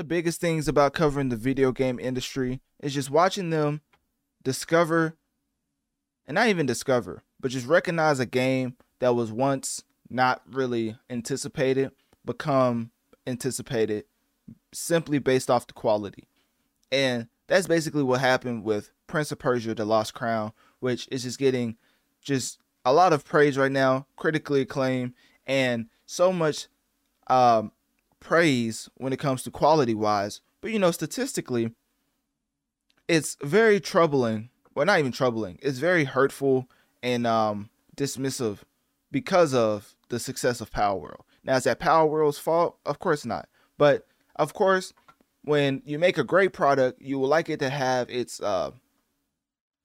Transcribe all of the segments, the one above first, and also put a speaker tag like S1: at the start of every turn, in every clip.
S1: The biggest things about covering the video game industry is just watching them discover, and not even discover, but just recognize a game that was once not really anticipated become anticipated simply based off the quality. And that's basically what happened with Prince of Persia The Lost Crown, which is just getting just a lot of praise right now, critically acclaimed, and so much um, praise when it comes to quality wise. But you know, statistically, it's very troubling. Well, not even troubling. It's very hurtful and um, dismissive because of the success of Power World. Now, is that Power World's fault? Of course not. But of course, when you make a great product, you would like it to have its uh,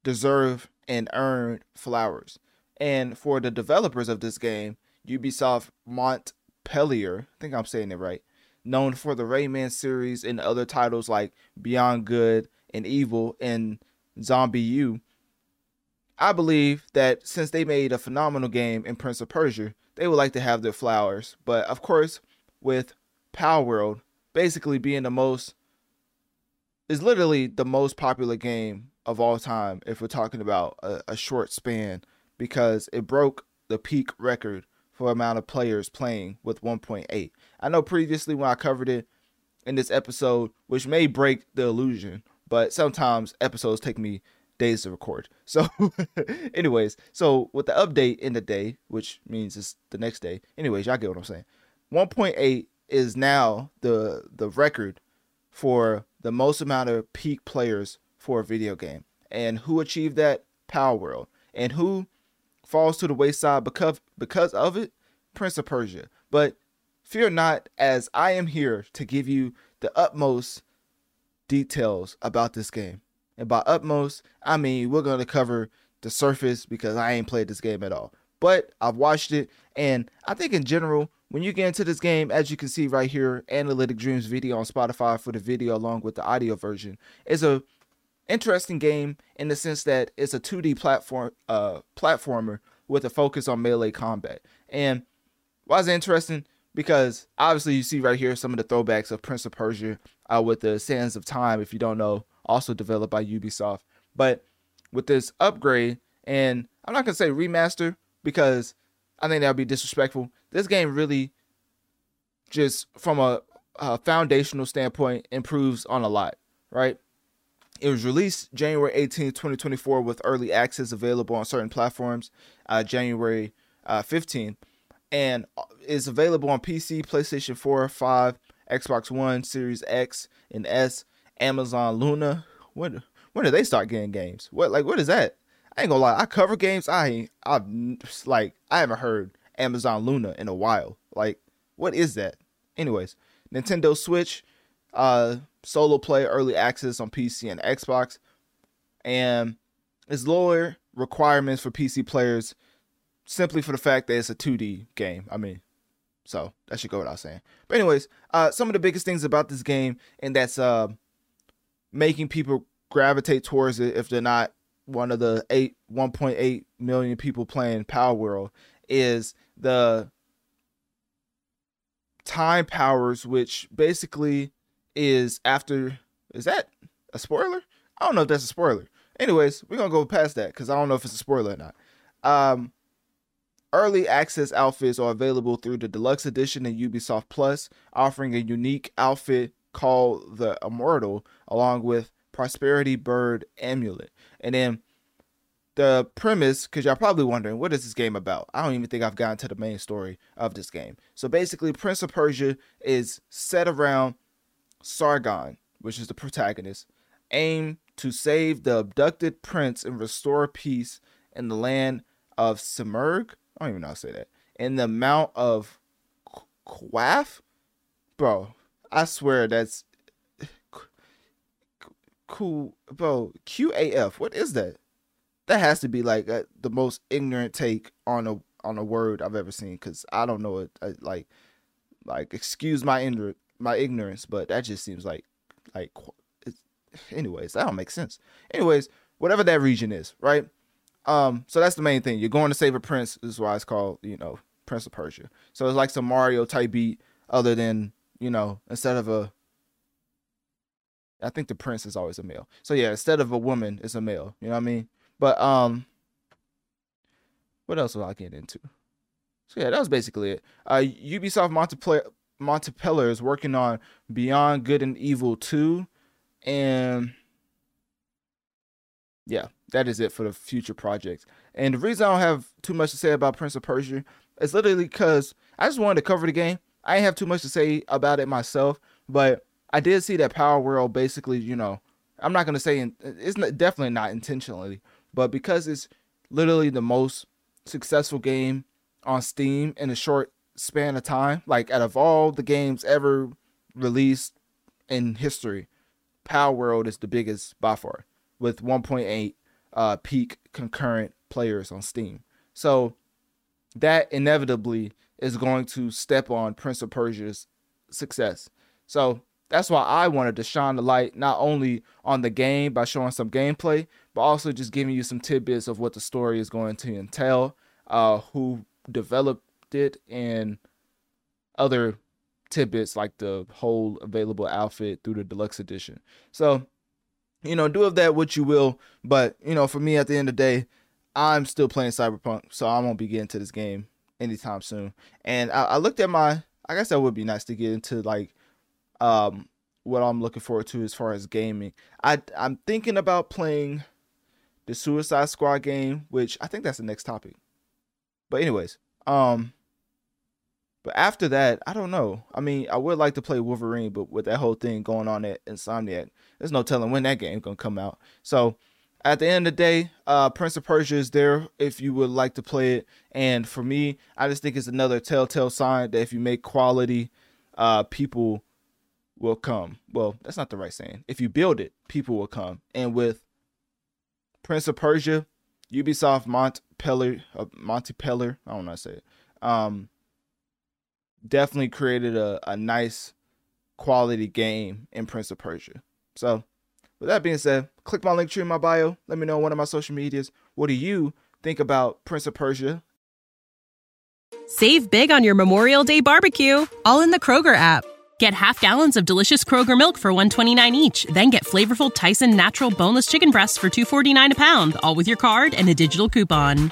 S1: deserve and earned flowers. And for the developers of this game, Ubisoft Montpellier, I think I'm saying it right, known for the Rayman series and other titles like Beyond Good and Evil and ZombiU. I believe that since they made a phenomenal game in Prince of Persia, they would like to have their flowers. But of course, with Power Palworld basically being the most is literally the most popular game of all time if we're talking about a, a short span because it broke the peak record for amount of players playing with 1.8. I know previously when I covered it in this episode, which may break the illusion, but sometimes episodes take me days to record. So, anyways, so with the update in the day, which means it's the next day. Anyways, y'all get what I'm saying. 1.8 is now the the record for the most amount of peak players for a video game. And who achieved that? Power World. And who falls to the wayside because because of it? Prince of Persia. But fear not, as I am here to give you the utmost details about this game. And by utmost, I mean we're gonna cover the surface because I ain't played this game at all. But I've watched it, and I think in general, when you get into this game, as you can see right here, Analytic Dreamz video on Spotify for the video along with the audio version, is a interesting game in the sense that it's a 2D platform uh platformer with a focus on melee combat. And why is it interesting? Because obviously you see right here some of the throwbacks of Prince of Persia uh, with the Sands of Time, if you don't know, also developed by Ubisoft. But with this upgrade, and I'm not gonna say remaster because I think that would be disrespectful. This game really just from a, a foundational standpoint improves on a lot, right? It was released January 18, 2024, with early access available on certain platforms uh, January uh, 15, and is available on PC, PlayStation 4, 5, Xbox One, Series X, and S, Amazon Luna. When when did they start getting games? What like what is that? I ain't gonna lie, I cover games. I ain't I've like I haven't heard Amazon Luna in a while. Like what is that? Anyways, Nintendo Switch, uh, solo play early access on PC and Xbox, and it's lower requirements for PC players simply for the fact that it's a 2D game. I mean, so that should go without saying. But anyways, uh, some of the biggest things about this game, and that's uh, making people gravitate towards it if they're not one of the eight 1.8 million people playing Power World is the time powers, which basically is after. Is that a spoiler? I don't know if that's a spoiler. Anyways, we're gonna go past that because I don't know if it's a spoiler or not. Um, early access outfits are available through the deluxe edition and Ubisoft Plus, offering a unique outfit called the Immortal, along with Prosperity Bird Amulet. And then the premise, because y'all probably wondering, what is this game about? I don't even think I've gotten to the main story of this game. So basically, Prince of Persia is set around Sargon, which is the protagonist, aim to save the abducted prince and restore peace in the land of Simurgh. I don't even know how to say that. In the Mount of Quaff? Bro, I swear that's cool, bro. QAF. What is that? That has to be like uh, the most ignorant take on a on a word I've ever seen. Cause I don't know it. I, like, like excuse my ignorance, my ignorance, but that just seems like, like, anyways, that don't make sense. Anyways, whatever that region is, right? Um, so that's the main thing. You're going to save a prince. This is why it's called, you know, Prince of Persia. So it's like some Mario type beat, other than you know, instead of a I think the prince is always a male. So yeah, instead of a woman, it's a male. You know what I mean? But um, what else will I get into? So yeah, that was basically it. Uh, Ubisoft Montpellier, Montpellier is working on Beyond Good and Evil 2, and yeah, that is it for the future projects. And the reason I don't have too much to say about Prince of Persia is literally because I just wanted to cover the game. I didn't have too much to say about it myself, but I did see that Power World basically, you know, I'm not gonna say it's definitely not intentionally, but because it's literally the most successful game on Steam in a short span of time, like out of all the games ever released in history, Power Palworld is the biggest by far with 1.8 uh, peak concurrent players on Steam. So that inevitably is going to step on Prince of Persia's success. So that's why I wanted to shine the light not only on the game by showing some gameplay, but also just giving you some tidbits of what the story is going to entail, uh, who developed it, and other tidbits like the whole available outfit through the deluxe edition. So, you know, do of that what you will. But, you know, for me at the end of the day, I'm still playing Cyberpunk, so I won't be getting to this game anytime soon. And I, I looked at my I guess that would be nice to get into like um, what I'm looking forward to as far as gaming. I I'm thinking about playing the Suicide Squad game, which I think that's the next topic. But anyways, um but after that, I don't know. I mean, I would like to play Wolverine, but with that whole thing going on at Insomniac, there's no telling when that game's gonna come out. So at the end of the day, uh, Prince of Persia is there if you would like to play it. And for me, I just think it's another telltale sign that if you make quality, uh, people will come. Well, that's not the right saying. If you build it, people will come. And with Prince of Persia, Ubisoft Montpellier, uh, Montpellier, I don't know how to say it, um, definitely created a, a nice quality game in Prince of Persia. So, with that being said, click my link tree in my bio. Let me know on one of my social medias. What do you think about Prince of Persia?
S2: Save big on your Memorial Day barbecue, all in the Kroger app. Get half gallons of delicious Kroger milk for 129 each, then get flavorful Tyson natural boneless chicken breasts for 249 a pound, all with your card and a digital coupon.